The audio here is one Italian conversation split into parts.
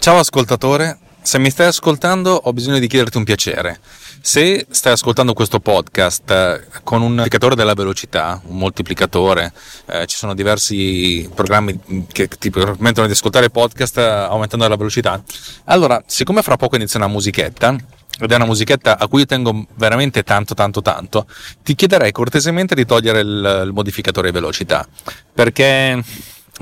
Ciao ascoltatore, se mi stai ascoltando ho bisogno di chiederti un piacere. Se stai ascoltando questo podcast eh, con un indicatore della velocità, un moltiplicatore, eh, ci sono diversi programmi che ti permettono di ascoltare podcast eh, aumentando la velocità, allora siccome fra poco inizia una musichetta, ed è una musichetta a cui tengo veramente tanto tanto tanto, ti chiederei cortesemente di togliere il, il modificatore velocità, perché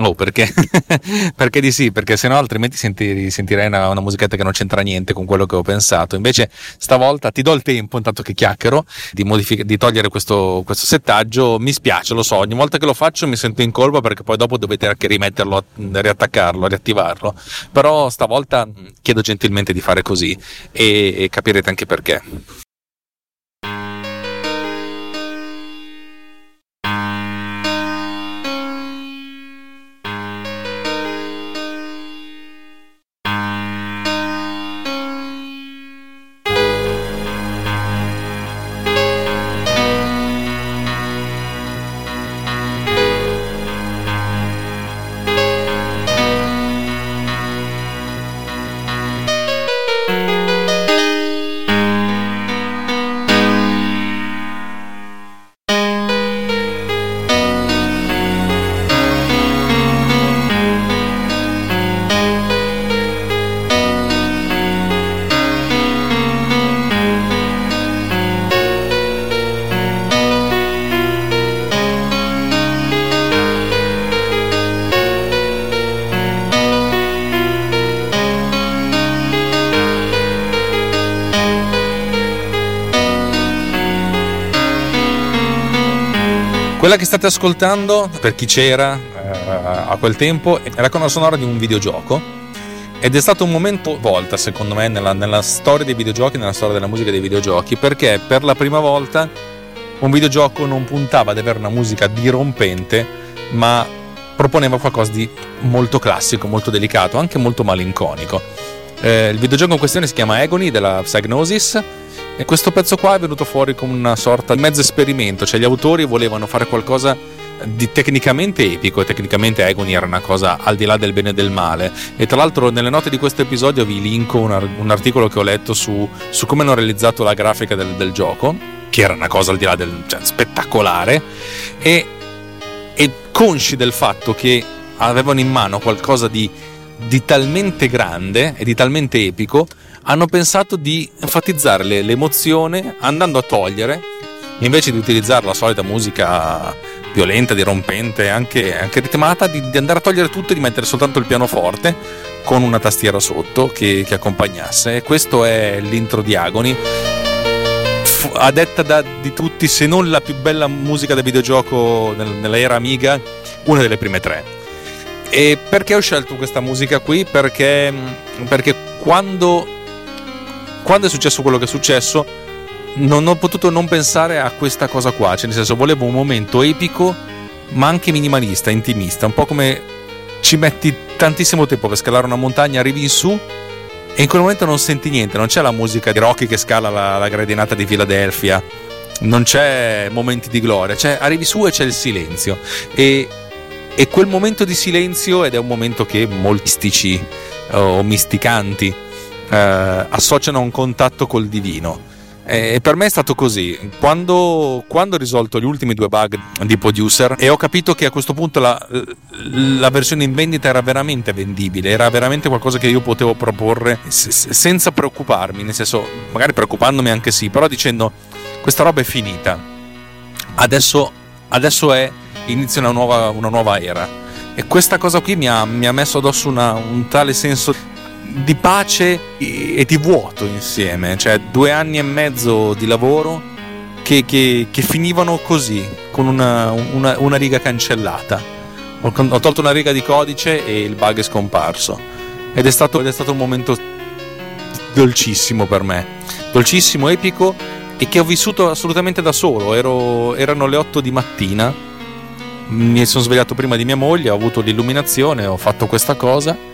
Oh, perché? perché di sì, perché sennò altrimenti senti, sentirei una, una, musichetta che non c'entra niente con quello che ho pensato. Invece stavolta ti do il tempo, intanto che chiacchiero, di, modific- di togliere questo, questo, settaggio. Mi spiace, lo so, ogni volta che lo faccio mi sento in colpa perché poi dopo dovete anche rimetterlo, riattaccarlo, riattivarlo. Però stavolta chiedo gentilmente di fare così e, e capirete anche perché. Quella che state ascoltando, per chi c'era eh, a quel tempo, è la colonna sonora di un videogioco ed è stato un momento volta, secondo me, nella, nella, storia dei videogiochi, nella storia della musica dei videogiochi, perché per la prima volta un videogioco non puntava ad avere una musica dirompente, ma proponeva qualcosa di molto classico, molto delicato, anche molto malinconico. Eh, il videogioco in questione si chiama Agony della Psygnosis e questo pezzo qua è venuto fuori come una sorta di mezzo esperimento, cioè gli autori volevano fare qualcosa di tecnicamente epico e tecnicamente Agony era una cosa al di là del bene e del male. E tra l'altro nelle note di questo episodio vi linko un, un articolo che ho letto su, su, come hanno realizzato la grafica del, del, gioco che era una cosa al di là del cioè, spettacolare e, e consci del fatto che avevano in mano qualcosa di, di talmente grande e di talmente epico hanno pensato di enfatizzare l'emozione andando a togliere, invece di utilizzare la solita musica violenta, dirompente, anche, anche ritmata, di, di, andare a togliere tutto e di mettere soltanto il pianoforte con una tastiera sotto che, che accompagnasse. Questo è l'intro di Agony. a detta da, di tutti, se non la più bella musica da videogioco nel, nell'era Amiga, una delle prime tre. E perché ho scelto questa musica qui? Perché, perché quando quando è successo quello che è successo, non ho potuto non pensare a questa cosa qua, cioè nel senso volevo un momento epico, ma anche minimalista, intimista, un po' come ci metti tantissimo tempo per scalare una montagna, arrivi in su e in quel momento non senti niente, non c'è la musica di Rocky che scala la, la gradinata di Filadelfia, non c'è momenti di gloria, cioè arrivi su e c'è il silenzio. E, e quel momento di silenzio ed è un momento che molti mistici o misticanti eh, associano un contatto col divino. E per me è stato così. Quando, quando, ho risolto gli ultimi due bug di producer e ho capito che a questo punto la, la, versione in vendita era veramente vendibile, era veramente qualcosa che io potevo proporre senza preoccuparmi, nel senso, magari preoccupandomi anche sì, però dicendo questa roba è finita. Adesso, adesso è, inizia una nuova, una nuova era. E questa cosa qui mi ha, mi ha messo addosso una, un tale senso di pace e di vuoto insieme, cioè due anni e mezzo di lavoro che, che, che finivano così, con una, una, una riga cancellata. Ho, tolto una riga di codice e il bug è scomparso. ed è stato, ed è stato un momento dolcissimo per me, dolcissimo, epico e che ho vissuto assolutamente da solo. Ero, erano le 8 di mattina, mi sono svegliato prima di mia moglie, ho avuto l'illuminazione, ho fatto questa cosa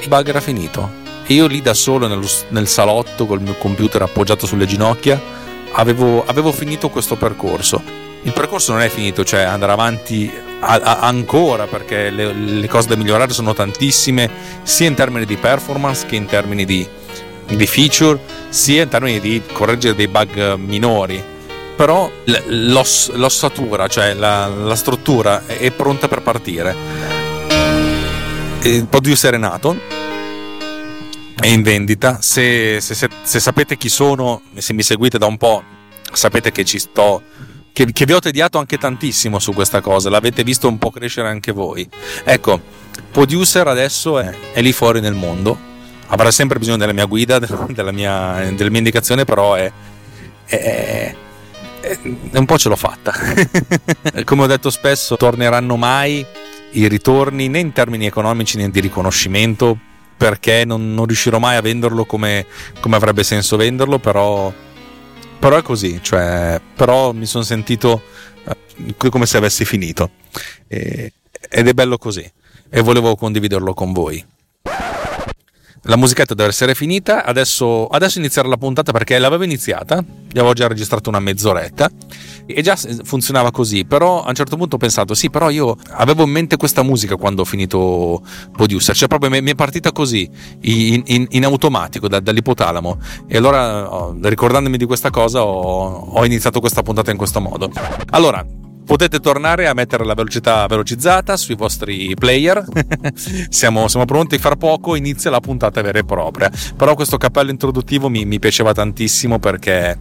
e bug era finito. E io lì da solo nel, nel salotto col mio computer appoggiato sulle ginocchia avevo, avevo finito questo percorso. Il percorso non è finito, cioè andare avanti a, a, ancora perché le, le cose da migliorare sono tantissime, sia in termini di performance che in termini di, di feature, sia in termini di correggere dei bug minori. Però l'oss, l'ossatura, cioè la, la struttura, è pronta per partire. Il producer è nato, è in vendita. Se, se, se, se, sapete chi sono, se mi seguite da un po', sapete che ci sto. Che, che, vi ho tediato anche tantissimo su questa cosa, l'avete visto un po' crescere anche voi. Ecco, Producer adesso è, è lì fuori nel mondo, avrà sempre bisogno della mia guida, della mia, della mia indicazione, però è, è, è, un po' ce l'ho fatta. Come ho detto spesso, torneranno mai i ritorni né in termini economici né di riconoscimento perché non, non riuscirò mai a venderlo come, come, avrebbe senso venderlo, però, però è così, cioè, però mi sono sentito eh, come se avessi finito e, ed è bello così e volevo condividerlo con voi. La musichetta deve essere finita, adesso, adesso iniziare la puntata perché l'avevo iniziata, gli avevo già registrato una mezz'oretta. E già funzionava così, però a un certo punto ho pensato sì, però io avevo in mente questa musica quando ho finito Producer, cioè proprio mi è partita così, in, in, in automatico, da, dall'ipotalamo e allora ricordandomi di questa cosa ho, ho iniziato questa puntata in questo modo. Allora, potete tornare a mettere la velocità velocizzata sui vostri player. siamo, siamo, pronti, fra poco inizia la puntata vera e propria. Però questo cappello introduttivo mi, mi piaceva tantissimo perché,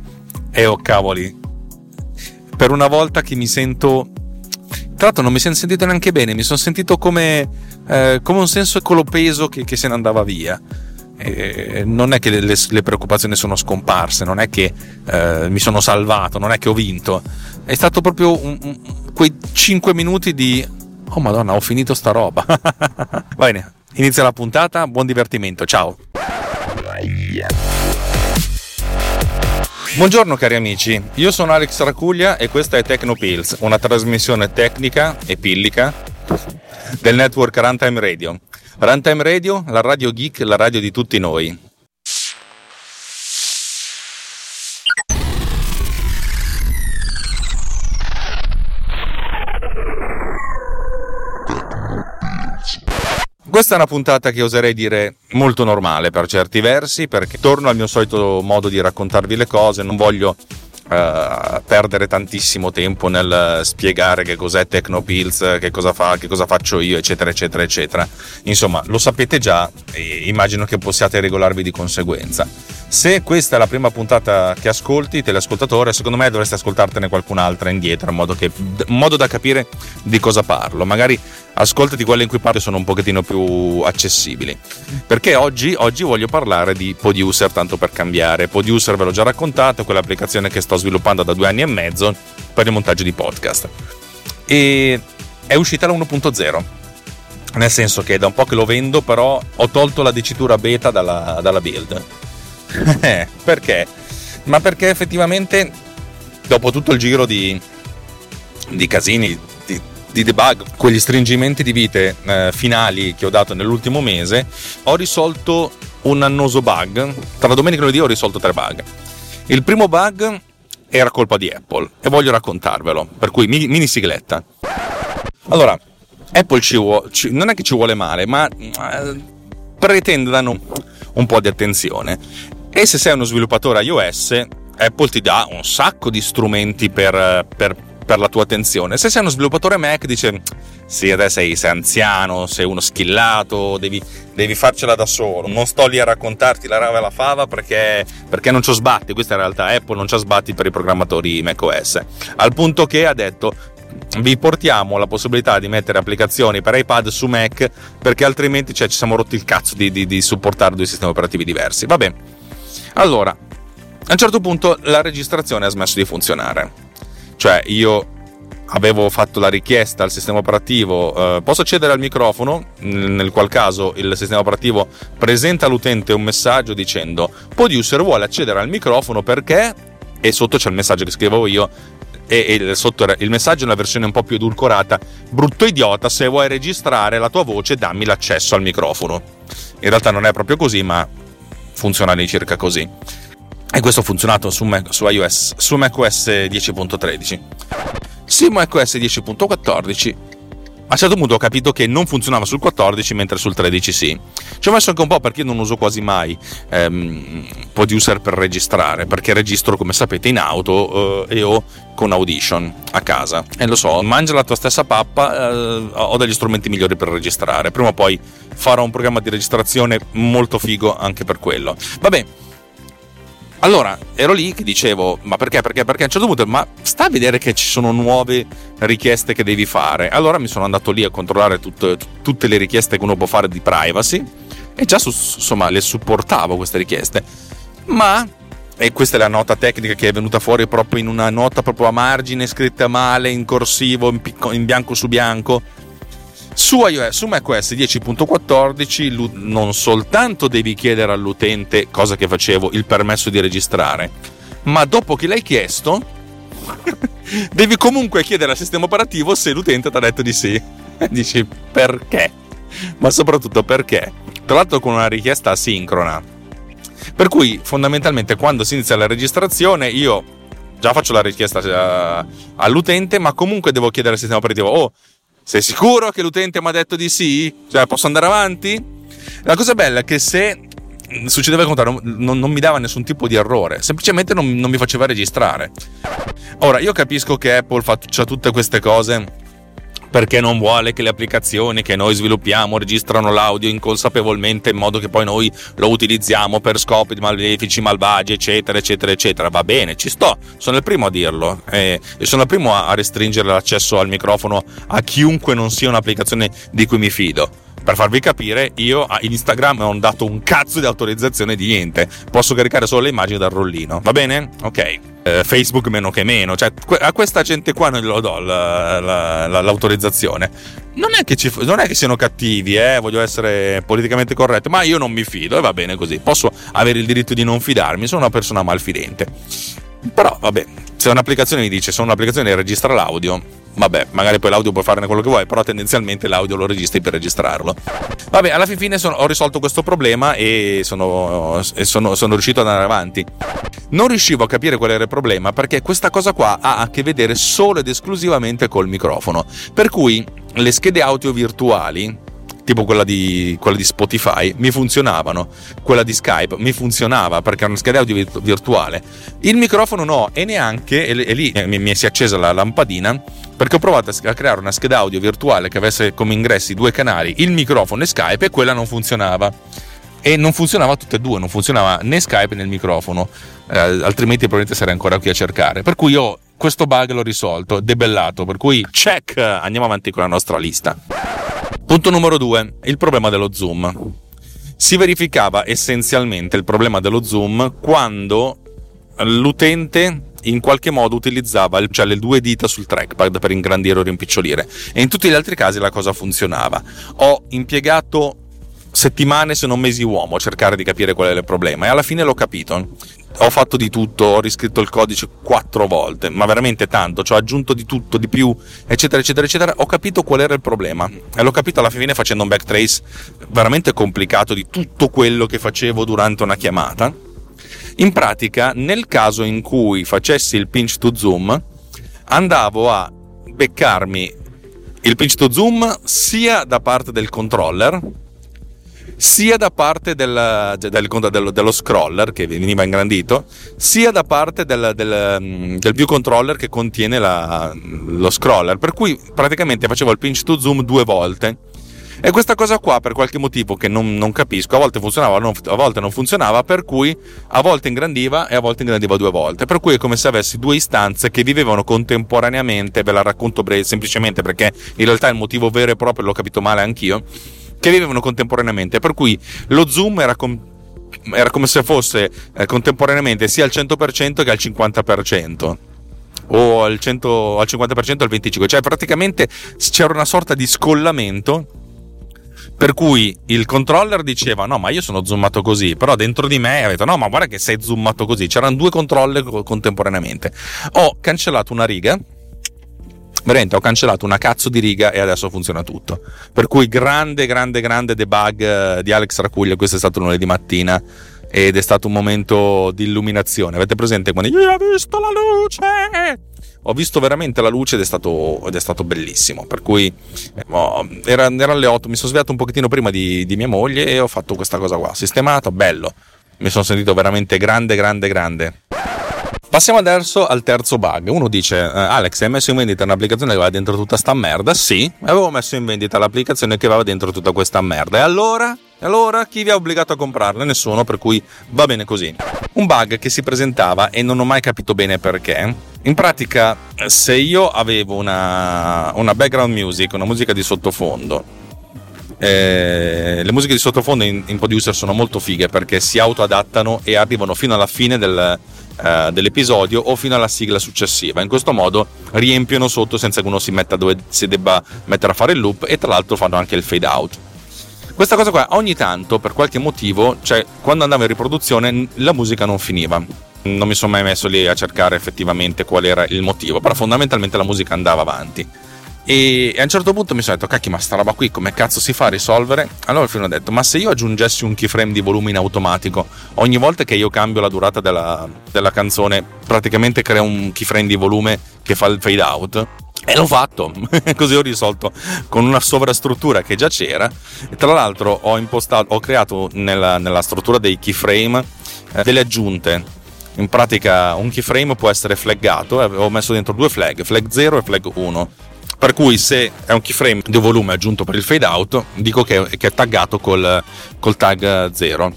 eh oh cavoli, per una volta che mi sento... Tra l'altro non mi sono sentito neanche bene, mi sono sentito come, eh, come un senso colopeso che, che se ne andava via. Eh, non è che le, le, preoccupazioni sono scomparse, non è che eh, mi sono salvato, non è che ho vinto. È stato proprio un, quei 5 minuti di oh madonna, ho finito sta roba. Va bene, inizia la puntata, buon divertimento, ciao. Buongiorno cari amici, io sono Alex Racuglia e questa è Tecnopills, una trasmissione tecnica e pillica del network Runtime Radio. Runtime Radio, la radio geek, la radio di tutti noi. Questa è una puntata che oserei dire molto normale per certi versi, perché torno al mio solito modo di raccontarvi le cose, non voglio uh, perdere tantissimo tempo nel spiegare che cos'è Tecnopills, che cosa fa, che cosa faccio io, eccetera, eccetera, eccetera. Insomma, lo sapete già e immagino che possiate regolarvi di conseguenza. Se questa è la prima puntata che ascolti, teleascoltatore, secondo me dovresti ascoltartene qualcun'altra indietro, in modo, che, in modo da capire di cosa parlo. Magari ascoltati quelle in cui parlo sono un pochettino più accessibili. Perché oggi, oggi voglio parlare di Producer, tanto per cambiare. Producer ve l'ho già raccontato, è quell'applicazione che sto sviluppando da due anni e mezzo per il montaggio di podcast. E è uscita la 1.0. Nel senso che da un po' che lo vendo, però ho tolto la dicitura beta dalla, dalla build. perché? Ma perché effettivamente, dopo tutto il giro di, di casini, di debug, quegli stringimenti di vite eh, finali che ho dato nell'ultimo mese, ho risolto un annoso bug. Tra domenica e lunedì ho risolto tre bug. Il primo bug era colpa di Apple e voglio raccontarvelo, per cui mini, sigletta. Allora, Apple ci vuole, non è che ci vuole male, ma eh, pretende danno un po' di attenzione. E se sei uno sviluppatore iOS, Apple ti dà un sacco di strumenti per, per per la tua attenzione. Se sei uno sviluppatore Mac, dice: Sì, adesso sei, sei anziano, sei uno skillato, devi, devi, farcela da solo. Non sto lì a raccontarti la rava e la fava perché, perché non ci sbatti. Questa in realtà Apple non ci sbatti per i programmatori macOS. Al punto che ha detto: vi portiamo la possibilità di mettere applicazioni per iPad su Mac perché altrimenti cioè, ci siamo rotti il cazzo di, di, di supportare due sistemi operativi diversi. Va bene. Allora, a un certo punto la registrazione ha smesso di funzionare. Cioè io avevo fatto la richiesta al sistema operativo, eh, posso accedere al microfono, nel qual caso il sistema operativo presenta all'utente un messaggio dicendo Podiuser vuole accedere al microfono perché, e sotto c'è il messaggio che scrivevo io, e, e sotto il messaggio è una versione un po' più edulcorata, brutto idiota, se vuoi registrare la tua voce dammi l'accesso al microfono. In realtà non è proprio così, ma funziona all'incirca così. E questo ha funzionato su, Mac, su iOS, su macOS 10.13. Su macOS 10.14 a un certo punto ho capito che non funzionava sul 14 mentre sul 13 sì. Ci ho messo anche un po' perché non uso quasi mai ehm, Producer per registrare, perché registro come sapete in auto eh, e ho con Audition a casa. E lo so, mangia la tua stessa pappa, eh, ho degli strumenti migliori per registrare. Prima o poi farò un programma di registrazione molto figo anche per quello. Vabbè, allora, ero lì che dicevo, ma perché, perché, perché? A un certo punto, ma sta a vedere che ci sono nuove richieste che devi fare. Allora mi sono andato lì a controllare tutte, tutte le richieste che uno può fare di privacy e già insomma le supportavo queste richieste. Ma, e questa è la nota tecnica che è venuta fuori proprio in una nota proprio a margine, scritta male, in corsivo, in, picco, in bianco su bianco, su, iOS, su macOS 10.14 non soltanto devi chiedere all'utente, cosa che facevo, il permesso di registrare, ma dopo che l'hai chiesto, devi comunque chiedere al sistema operativo se l'utente ti ha detto di sì. Dici perché? Ma soprattutto perché? Tra l'altro con una richiesta asincrona. Per cui fondamentalmente quando si inizia la registrazione io già faccio la richiesta eh, all'utente, ma comunque devo chiedere al sistema operativo, oh, sei sicuro che l'utente mi ha detto di sì? Cioè, posso andare avanti? La cosa bella è che se succedeva il contrario, non, non, mi dava nessun tipo di errore, semplicemente non, non mi faceva registrare. Ora, io capisco che Apple faccia tutte queste cose perché non vuole che le applicazioni che noi sviluppiamo registrano l'audio inconsapevolmente in modo che poi noi lo utilizziamo per scopi malefici, malvagi, eccetera, eccetera, eccetera. Va bene, ci sto, sono il primo a dirlo e sono il primo a restringere l'accesso al microfono a chiunque non sia un'applicazione di cui mi fido. Per farvi capire, io a Instagram non ho dato un cazzo di autorizzazione di niente. Posso caricare solo le immagini dal rollino. Va bene? Ok. Eh, Facebook meno che meno. Cioè, a questa gente qua non glielo do la, la, la, l'autorizzazione. Non è, che ci, non è che siano cattivi, eh, voglio essere politicamente corretto, ma io non mi fido e va bene così. Posso avere il diritto di non fidarmi, sono una persona malfidente. Però, vabbè, se un'applicazione mi dice sono un'applicazione che registra l'audio, vabbè, magari poi l'audio puoi farne quello che vuoi, però tendenzialmente l'audio lo registri per registrarlo. Vabbè, alla fine sono, ho risolto questo problema e, sono, e sono, sono, riuscito ad andare avanti. Non riuscivo a capire qual era il problema perché questa cosa qua ha a che vedere solo ed esclusivamente col microfono. Per cui le schede audio virtuali tipo quella di, quella di, Spotify, mi funzionavano. Quella di Skype mi funzionava perché era una scheda audio virtuale. Il microfono no, e neanche, e, e lì mi, mi, si è accesa la lampadina perché ho provato a creare una scheda audio virtuale che avesse come ingressi due canali, il microfono e Skype, e quella non funzionava. E non funzionava tutte e due, non funzionava né Skype né il microfono, eh, altrimenti probabilmente sarei ancora qui a cercare. Per cui io questo bug l'ho risolto, debellato, per cui check, andiamo avanti con la nostra lista. Punto numero 2, il problema dello zoom. Si verificava essenzialmente il problema dello zoom quando l'utente in qualche modo utilizzava cioè le due dita sul trackpad per ingrandire o rimpicciolire e in tutti gli altri casi la cosa funzionava. Ho impiegato settimane se non mesi uomo a cercare di capire qual è il problema e alla fine l'ho capito. Ho fatto di tutto, ho riscritto il codice quattro volte, ma veramente tanto, ci ho aggiunto di tutto, di più, eccetera, eccetera, eccetera. Ho capito qual era il problema e l'ho capito alla fine facendo un backtrace veramente complicato di tutto quello che facevo durante una chiamata in pratica, nel caso in cui facessi il pinch to zoom, andavo a beccarmi il pinch to zoom sia da parte del controller sia da parte del, del, del, dello scroller che veniva ingrandito, sia da parte del, del view controller che contiene la, lo scroller. Per cui praticamente facevo il pinch to zoom due volte e questa cosa qua, per qualche motivo che non, non capisco, a volte funzionava, a volte non funzionava, per cui a volte ingrandiva e a volte ingrandiva due volte. Per cui è come se avessi due istanze che vivevano contemporaneamente, ve la racconto breve, semplicemente perché in realtà il motivo vero e proprio l'ho capito male anch'io, che vivevano contemporaneamente. Per cui lo zoom era... Com- era come se fosse eh, contemporaneamente sia al 100% che al 50%. o al, 100, al 50% al 25%, cioè praticamente c'era una sorta di scollamento per cui il controller diceva no ma io sono zoomato così però dentro di me ha detto no ma guarda che sei zoomato così c'erano due controller contemporaneamente ho cancellato una riga veramente ho cancellato una cazzo di riga e adesso funziona tutto per cui grande grande grande debug eh, di Alex Racuglio questo è stato lunedì mattina ed è stato un momento di illuminazione avete presente quando io ho visto la luce ho visto veramente la luce ed è stato, ed è stato bellissimo. Per cui eh, era, era, alle 8, mi sono svegliato un pochettino prima di, di, mia moglie e ho fatto questa cosa qua. Sistemato, bello. Mi sono sentito veramente grande, grande, grande. Passiamo adesso al terzo bug. Uno dice: eh, Alex, hai messo in vendita un'applicazione che aveva dentro tutta sta merda? Sì, avevo messo in vendita l'applicazione che aveva dentro tutta questa merda. E allora? Allora chi vi ha obbligato a comprarla? Nessuno, per cui va bene così. Un bug che si presentava e non ho mai capito bene perché. In pratica, se io avevo una, una background music, una musica di sottofondo, eh, le musiche di sottofondo in, in, producer sono molto fighe perché si autoadattano e arrivano fino alla fine del, eh, dell'episodio o fino alla sigla successiva. In questo modo riempiono sotto senza che uno si metta dove si debba mettere a fare il loop e tra l'altro fanno anche il fade out. Questa cosa qua ogni tanto, per qualche motivo, cioè quando andavo in riproduzione la musica non finiva. Non mi sono mai messo lì a cercare effettivamente qual era il motivo, però fondamentalmente la musica andava avanti. E a un certo punto mi sono detto, cacchio, ma sta roba qui come cazzo si fa a risolvere? Allora il film ha detto, ma se io aggiungessi un keyframe di volume in automatico, ogni volta che io cambio la durata della, della canzone, praticamente crea un keyframe di volume che fa il fade out. E l'ho fatto, così ho risolto con una sovrastruttura che già c'era. E tra l'altro ho, impostato, ho creato nella, nella struttura dei keyframe eh, delle aggiunte in pratica un keyframe può essere flaggato, eh, ho messo dentro due flag, flag 0 e flag 1 per cui se è un keyframe di volume aggiunto per il fade out dico che, che è taggato col, col tag 0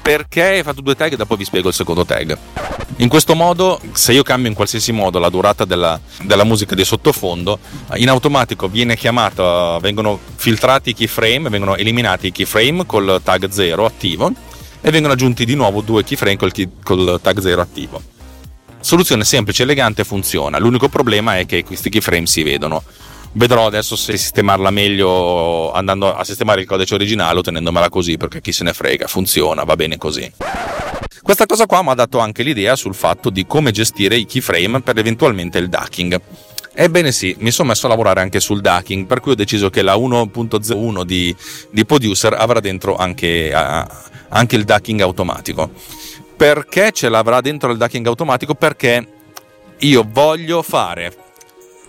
perché hai fatto due tag e dopo vi spiego il secondo tag in questo modo se io cambio in qualsiasi modo la durata della, della musica di sottofondo in automatico viene chiamata vengono filtrati i keyframe vengono eliminati i keyframe col tag 0 attivo e vengono aggiunti di nuovo due keyframe col, key, col tag 0 attivo soluzione semplice, elegante, funziona. L'unico problema è che questi keyframe si vedono. Vedrò adesso se sistemarla meglio andando a sistemare il codice originale o tenendomela così perché chi se ne frega, funziona, va bene così. Questa cosa qua mi ha dato anche l'idea sul fatto di come gestire i keyframe per eventualmente il ducking. Ebbene sì, mi sono messo a lavorare anche sul ducking, per cui ho deciso che la 1.01 di, di Producer avrà dentro anche, uh, anche il ducking automatico. Perché ce l'avrà dentro il ducking automatico? Perché io voglio fare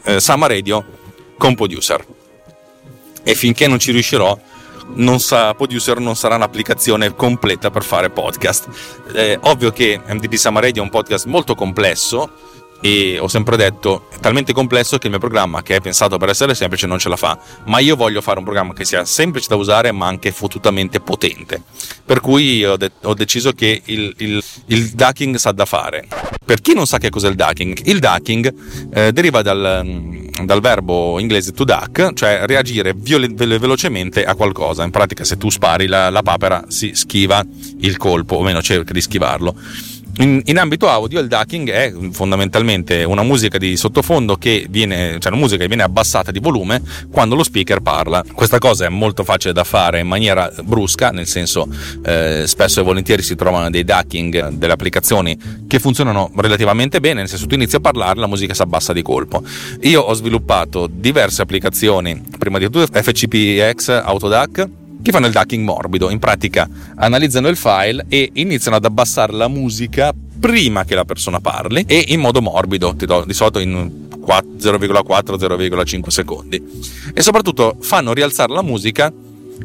eh, Sama Radio con Producer. E finché non ci riuscirò, non sa, Producer non sarà un'applicazione completa per fare podcast. È ovvio che MDP Summer Radio è un podcast molto complesso e ho sempre detto è talmente complesso che il mio programma che è pensato per essere semplice non ce la fa. Ma io voglio fare un programma che sia semplice da usare ma anche fottutamente potente. Per cui ho, de- ho deciso che il, il, il, ducking sa da fare. Per chi non sa che cos'è il ducking il ducking eh, deriva dal, dal, verbo inglese to duck cioè reagire viol- velocemente a qualcosa. In pratica se tu spari la, la papera si schiva il colpo o meno cerca di schivarlo in, in, ambito audio il ducking è fondamentalmente una musica di sottofondo che viene, cioè una musica che viene abbassata di volume quando lo speaker parla. Questa cosa è molto facile da fare in maniera brusca, nel senso eh, spesso e volentieri si trovano dei ducking delle applicazioni che funzionano relativamente bene, nel senso tu inizi a parlare la musica si abbassa di colpo. Io ho sviluppato diverse applicazioni, prima di tutto FCPX Autoduck che fanno il ducking morbido. In pratica analizzano il file e iniziano ad abbassare la musica prima che la persona parli e in modo morbido, di solito in 0,4-0,5 secondi. E soprattutto fanno rialzare la musica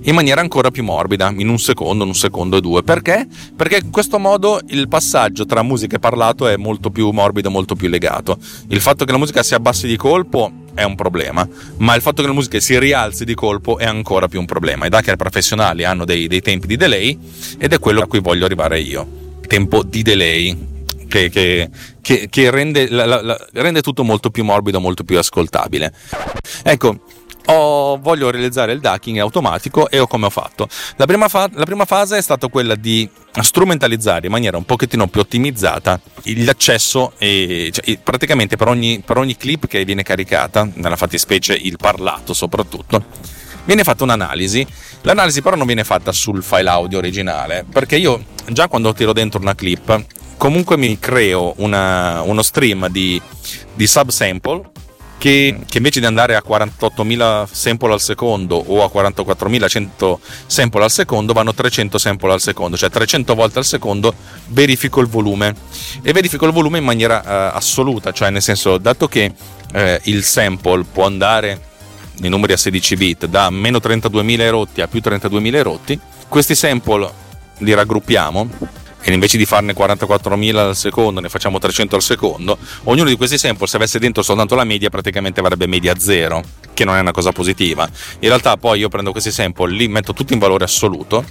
in maniera ancora più morbida, in un secondo, un secondo e due. Perché? Perché in questo modo il passaggio tra musica e parlato è molto più morbido, molto più legato. Il fatto che la musica si abbassi di colpo è un problema, ma il fatto che la musica si rialzi di colpo è ancora più un problema. I Daker professionali hanno dei, dei tempi di delay ed è quello a cui voglio arrivare io. Tempo di delay. Che, che, che, che rende, la, la, rende tutto molto più morbido, molto più ascoltabile. Ecco, ho, voglio realizzare il ducking automatico e ho come ho fatto. La prima, fa- la prima fase è stata quella di strumentalizzare in maniera un pochettino più ottimizzata l'accesso e cioè, praticamente per ogni, per ogni clip che viene caricata, nella fattispecie il parlato soprattutto, viene fatta un'analisi. L'analisi però non viene fatta sul file audio originale, perché io già quando tiro dentro una clip, comunque mi creo una, uno stream di, di subsample che, che, invece di andare a 48.000 sample al secondo o a 44.100 sample al secondo vanno 300 sample al secondo, cioè 300 volte al secondo verifico il volume. E verifico il volume in maniera uh, assoluta, cioè nel senso dato che uh, il sample può andare nei numeri a 16 bit da meno 32.000 erotti a più 32.000 erotti, questi sample li raggruppiamo e invece di farne 44.000 al secondo ne facciamo 300 al secondo, ognuno di questi sample se avesse dentro soltanto la media praticamente avrebbe media zero, che non è una cosa positiva. In realtà poi io prendo questi sample, li metto tutti in valore assoluto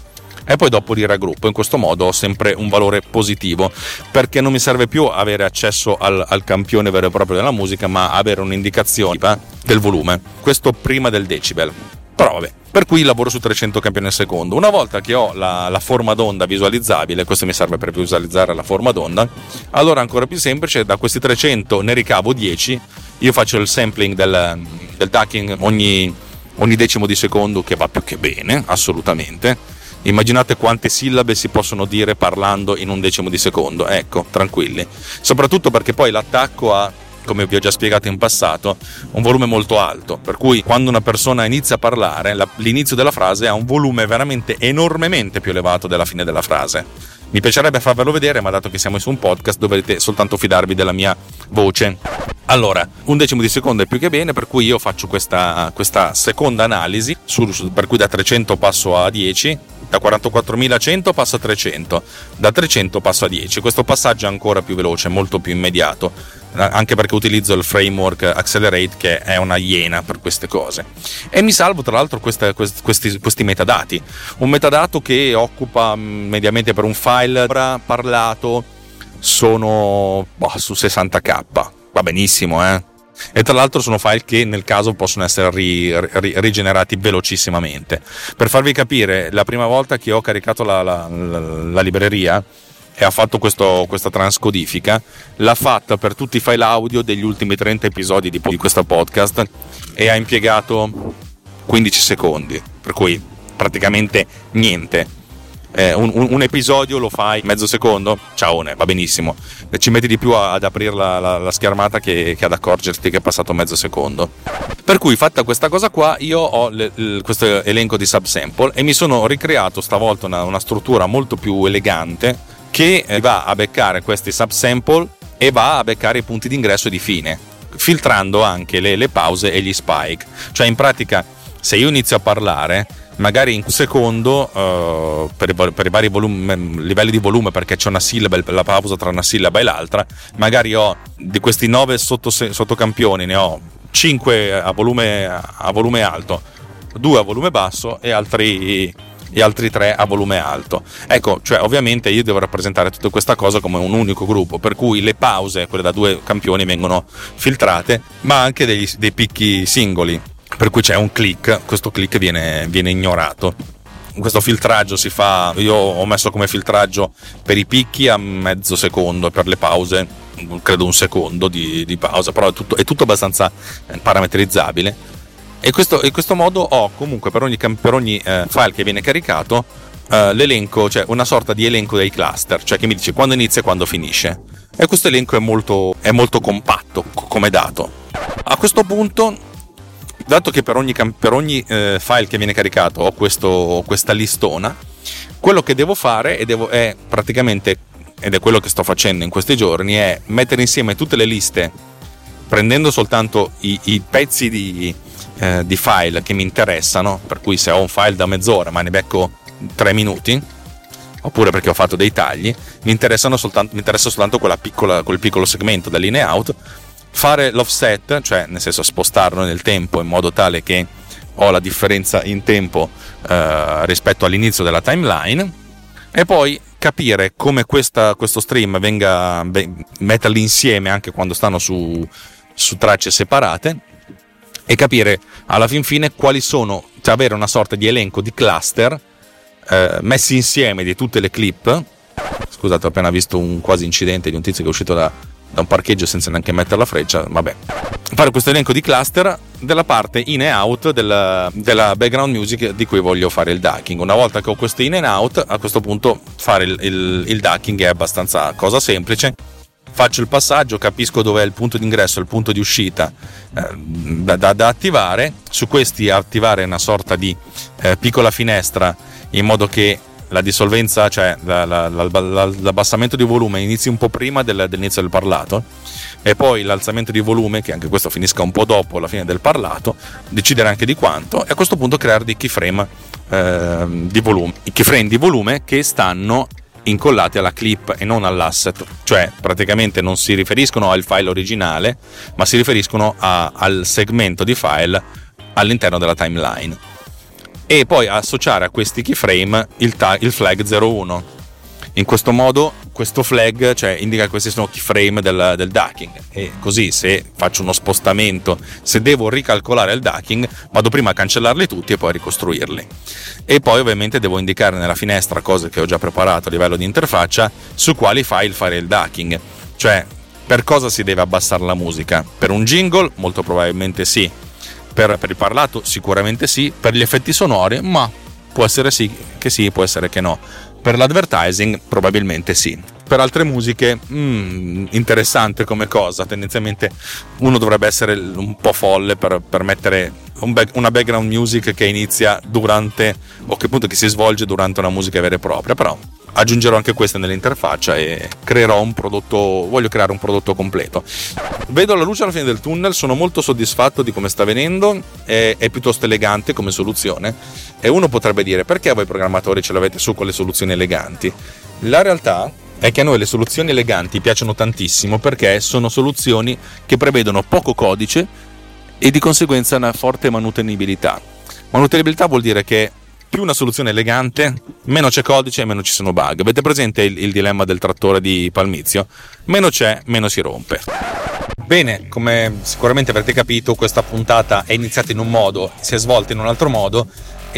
e poi dopo li raggruppo. In questo modo ho sempre un valore positivo perché non mi serve più avere accesso al, al campione vero e proprio della musica, ma avere un'indicazione del volume. Questo prima del decibel. Però vabbè, per cui lavoro su 300 campioni al secondo. Una volta che ho la, la, forma d'onda visualizzabile, questo mi serve per visualizzare la forma d'onda, allora ancora più semplice, da questi 300 ne ricavo 10, io faccio il sampling del, del ducking ogni, ogni decimo di secondo che va più che bene, assolutamente. Immaginate quante sillabe si possono dire parlando in un decimo di secondo, ecco, tranquilli. Soprattutto perché poi l'attacco ha come vi ho già spiegato in passato, un volume molto alto, per cui quando una persona inizia a parlare, la, l'inizio della frase ha un volume veramente enormemente più elevato della fine della frase. Mi piacerebbe farvelo vedere, ma dato che siamo su un podcast dovete soltanto fidarvi della mia voce. Allora, un decimo di secondo è più che bene, per cui io faccio questa, questa seconda analisi, su, per cui da 300 passo a 10, da 44.100 passo a 300, da 300 passo a 10. Questo passaggio è ancora più veloce, molto più immediato anche perché utilizzo il framework Accelerate che è una iena per queste cose. E mi salvo tra l'altro queste, questi, questi, metadati. Un metadato che occupa mm, mediamente per un file parlato sono boh, su 60k. Va benissimo, eh? E tra l'altro sono file che nel caso possono essere ri, ri, rigenerati velocissimamente. Per farvi capire, la prima volta che ho caricato la, la, la, la libreria, e ha fatto questo, questa transcodifica, l'ha fatta per tutti i file audio degli ultimi 30 episodi di, di questo podcast e ha impiegato 15 secondi, per cui praticamente niente. Eh, un, un, episodio lo fai mezzo secondo, ciao, va benissimo. Ci metti di più ad aprire la, la, la schermata che, che, ad accorgerti che è passato mezzo secondo. Per cui, fatta questa cosa qua, io ho le, le, questo elenco di subsample e mi sono ricreato stavolta una, una struttura molto più elegante che va a beccare questi subsample e va a beccare i punti d'ingresso e di fine, filtrando anche le, le pause e gli spike. Cioè in pratica se io inizio a parlare magari in un secondo uh, per, i, per, i, vari volume, livelli di volume perché c'è una sillaba la pausa tra una sillaba e l'altra magari ho di questi nove sotto, sottocampioni ne ho 5 a volume, a volume alto 2 a volume basso e altri e altri tre a volume alto. Ecco, cioè ovviamente io devo rappresentare tutta questa cosa come un unico gruppo, per cui le pause, quelle da due campioni, vengono filtrate, ma anche degli, dei picchi singoli, per cui c'è un click, questo click viene, viene ignorato questo filtraggio si fa, io ho messo come filtraggio per i picchi a mezzo secondo e per le pause credo un secondo di, di pausa, però è tutto, è tutto abbastanza parametrizzabile e questo, in questo modo ho comunque per ogni, per ogni eh, file che viene caricato eh, l'elenco, cioè una sorta di elenco dei cluster, cioè che mi dice quando inizia e quando finisce. E questo elenco è molto, è molto compatto come dato. A questo punto, dato che per ogni, per ogni eh, file che viene caricato ho, questo, ho, questa listona, quello che devo fare è, devo, è praticamente, ed è quello che sto facendo in questi giorni, è mettere insieme tutte le liste prendendo soltanto i, i pezzi di, eh, di file che mi interessano, per cui se ho un file da mezz'ora ma ne becco tre minuti, oppure perché ho fatto dei tagli, mi, soltanto, mi interessa soltanto piccola, quel piccolo segmento da linea out, fare l'offset, cioè nel senso spostarlo nel tempo in modo tale che ho la differenza in tempo eh, rispetto all'inizio della timeline e poi capire come questa, questo stream venga metterli insieme anche quando stanno su, su tracce separate e capire alla fin fine quali sono, cioè avere una sorta di elenco di cluster eh, messi insieme di tutte le clip. Scusate, ho appena visto un quasi incidente di un tizio che è uscito da, da un parcheggio senza neanche mettere la freccia. Vabbè, fare questo elenco di cluster della parte in e out della, della, background music di cui voglio fare il ducking. Una volta che ho questo in e out, a questo punto fare il, il, il ducking è abbastanza cosa semplice faccio il passaggio, capisco dove è il punto d'ingresso il punto di uscita eh, da, da, da, attivare, su questi attivare una sorta di eh, piccola finestra in modo che la dissolvenza, cioè la, la, la, l'abbassamento di volume inizi un po' prima del, dell'inizio del parlato e poi l'alzamento di volume, che anche questo finisca un po' dopo la fine del parlato, decidere anche di quanto e a questo punto creare dei keyframe eh, di volume, i keyframe di volume che stanno incollati alla clip e non all'asset, cioè praticamente non si riferiscono al file originale, ma si riferiscono a, al segmento di file all'interno della timeline. E poi associare a questi keyframe il, ta- il flag 01 in questo modo questo flag cioè, indica questi sono keyframe del, del ducking. E così se faccio uno spostamento, se devo ricalcolare il ducking, vado prima a cancellarli tutti e poi a ricostruirli. E poi ovviamente devo indicare nella finestra cose che ho già preparato a livello di interfaccia su quali file fare il ducking, cioè per cosa si deve abbassare la musica. Per un jingle? Molto probabilmente sì, per, per il parlato? Sicuramente sì, per gli effetti sonori? Ma può essere sì che sì, può essere che no per l'advertising probabilmente sì. Per altre musiche, mm, interessante come cosa, tendenzialmente uno dovrebbe essere un po' folle per, per mettere un back, una background music che inizia durante, o che appunto che si svolge durante una musica vera e propria, però aggiungerò anche queste nell'interfaccia e creerò un prodotto, voglio creare un prodotto completo. Vedo la luce alla fine del tunnel, sono molto soddisfatto di come sta venendo, è, è piuttosto elegante come soluzione e uno potrebbe dire perché voi programmatori ce l'avete su con le soluzioni eleganti? La realtà è che a noi le soluzioni eleganti piacciono tantissimo perché sono soluzioni che prevedono poco codice e di conseguenza una forte manutenibilità. Manutenibilità vuol dire che più una soluzione elegante, meno c'è codice e meno ci sono bug. Avete presente il, il dilemma del trattore di Palmizio? Meno c'è, meno si rompe. Bene, come sicuramente avrete capito, questa puntata è iniziata in un modo, si è svolta in un altro modo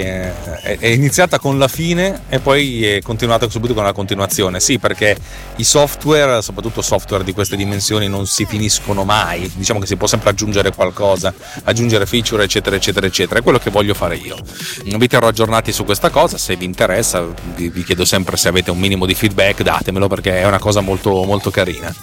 è, è, iniziata con la fine e poi è continuata subito con la continuazione. Sì, perché i software, soprattutto software di queste dimensioni, non si finiscono mai. Diciamo che si può sempre aggiungere qualcosa, aggiungere feature, eccetera, eccetera, eccetera. È quello che voglio fare io. Vi terrò aggiornati su questa cosa. Se vi interessa, vi, vi chiedo sempre se avete un minimo di feedback, datemelo perché è una cosa molto, molto carina.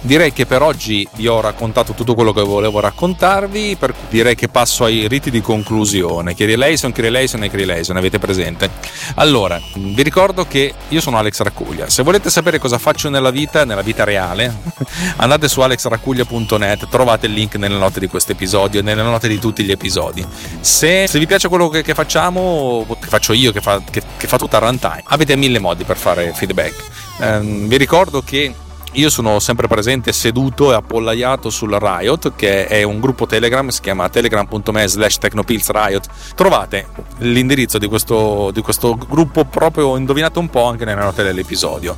Direi che per oggi vi ho raccontato tutto quello che volevo raccontarvi. Per, direi che passo ai riti di conclusione. Chiedi Layson, chiedi Layson Nike Relation, avete presente? Allora, vi ricordo che io sono Alex Raccuglia. Se volete sapere cosa faccio nella vita, nella vita reale, andate su alexraccuglia.net, trovate il link nelle note di questo episodio e nelle note di tutti gli episodi. Se, se vi piace quello che, che, facciamo, che faccio io, che fa, che, che fa tutta runtime, avete mille modi per fare feedback. Um, vi ricordo che io sono sempre presente seduto e appollaiato sul Riot, che è un gruppo Telegram, si chiama telegram.me slash technopillsriot. Trovate l'indirizzo di questo, di questo gruppo proprio indovinato un po' anche nelle note dell'episodio.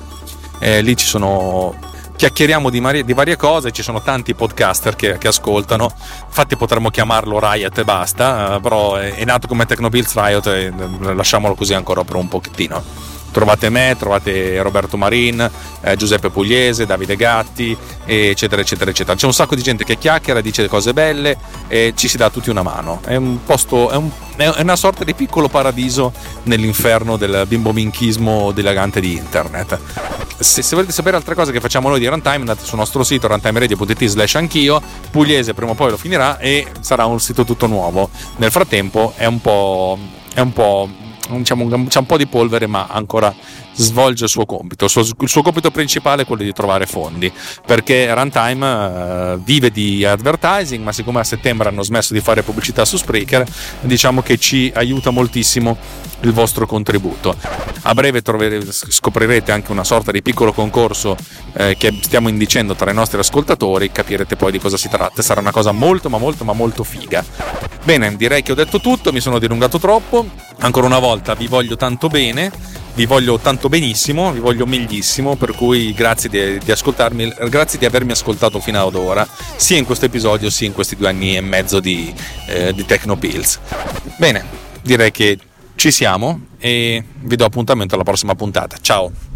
Eh, lì ci sono chiacchieriamo di, mari- di, varie cose, ci sono tanti podcaster che, che, ascoltano, infatti potremmo chiamarlo Riot e basta, eh, però è, è, nato come Technopills Riot e eh, lasciamolo così ancora per un pochettino trovate me, trovate Roberto Marin, eh, Giuseppe Pugliese, Davide Gatti, eccetera, eccetera, eccetera. C'è un sacco di gente che chiacchiera, dice cose belle e ci si dà tutti una mano. È un posto, è, un, è una sorta di piccolo paradiso nell'inferno del bimbominchismo dilagante di internet. Se, se, volete sapere altre cose che facciamo noi di Runtime, andate sul nostro sito runtimeradio.it slash anch'io. Pugliese prima o poi lo finirà e sarà un sito tutto nuovo. Nel frattempo è un po'. È un po' diciamo, c'è un po' di polvere, ma ancora svolge il suo compito. Il suo, il suo, compito principale è quello di trovare fondi, perché Runtime uh, vive di advertising, ma siccome a settembre hanno smesso di fare pubblicità su Spreaker, diciamo che ci aiuta moltissimo il vostro contributo. A breve trovere, scoprirete anche una sorta di piccolo concorso eh, che stiamo indicendo tra i nostri ascoltatori, capirete poi di cosa si tratta, sarà una cosa molto ma molto ma molto figa. Bene, direi che ho detto tutto, mi sono dilungato troppo, ancora una volta vi voglio tanto bene vi voglio tanto benissimo, vi voglio meglissimo, per cui grazie di, di, ascoltarmi, grazie di avermi ascoltato fino ad ora, sia in questo episodio sia in questi due anni e mezzo di, eh, di Tecnopills. Bene, direi che ci siamo e vi do appuntamento alla prossima puntata. Ciao!